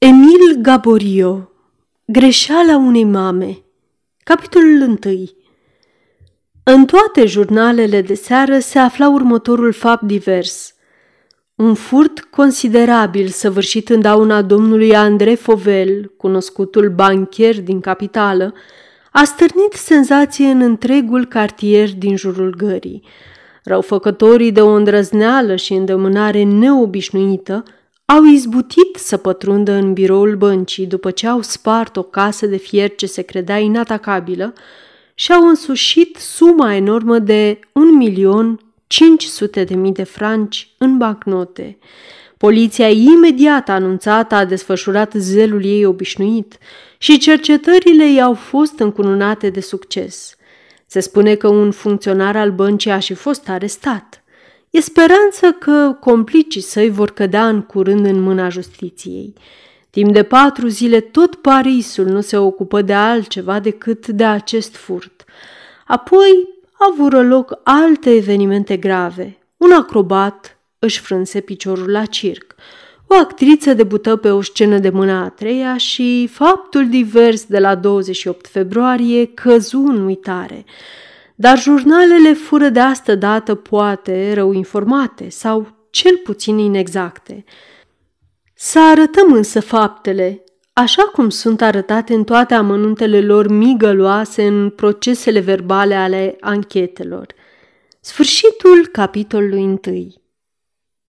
Emil Gaborio Greșeala unei mame Capitolul 1 În toate jurnalele de seară se afla următorul fapt divers. Un furt considerabil săvârșit în dauna domnului Andrei Fovel, cunoscutul bancher din capitală, a stârnit senzație în întregul cartier din jurul gării. Răufăcătorii de o îndrăzneală și îndemânare neobișnuită – au izbutit să pătrundă în biroul băncii după ce au spart o casă de fier ce se credea inatacabilă și au însușit suma enormă de un milion 500 de mii de franci în bancnote. Poliția imediat anunțată a desfășurat zelul ei obișnuit și cercetările i-au fost încununate de succes. Se spune că un funcționar al băncii a și fost arestat. E speranță că complicii săi vor cădea în curând în mâna justiției. Timp de patru zile tot Parisul nu se ocupă de altceva decât de acest furt. Apoi avură loc alte evenimente grave. Un acrobat își frânse piciorul la circ. O actriță debută pe o scenă de mâna a treia și faptul divers de la 28 februarie căzu în uitare dar jurnalele fură de astă dată poate rău informate sau cel puțin inexacte. Să arătăm însă faptele, așa cum sunt arătate în toate amănuntele lor migăloase în procesele verbale ale anchetelor. Sfârșitul capitolului întâi.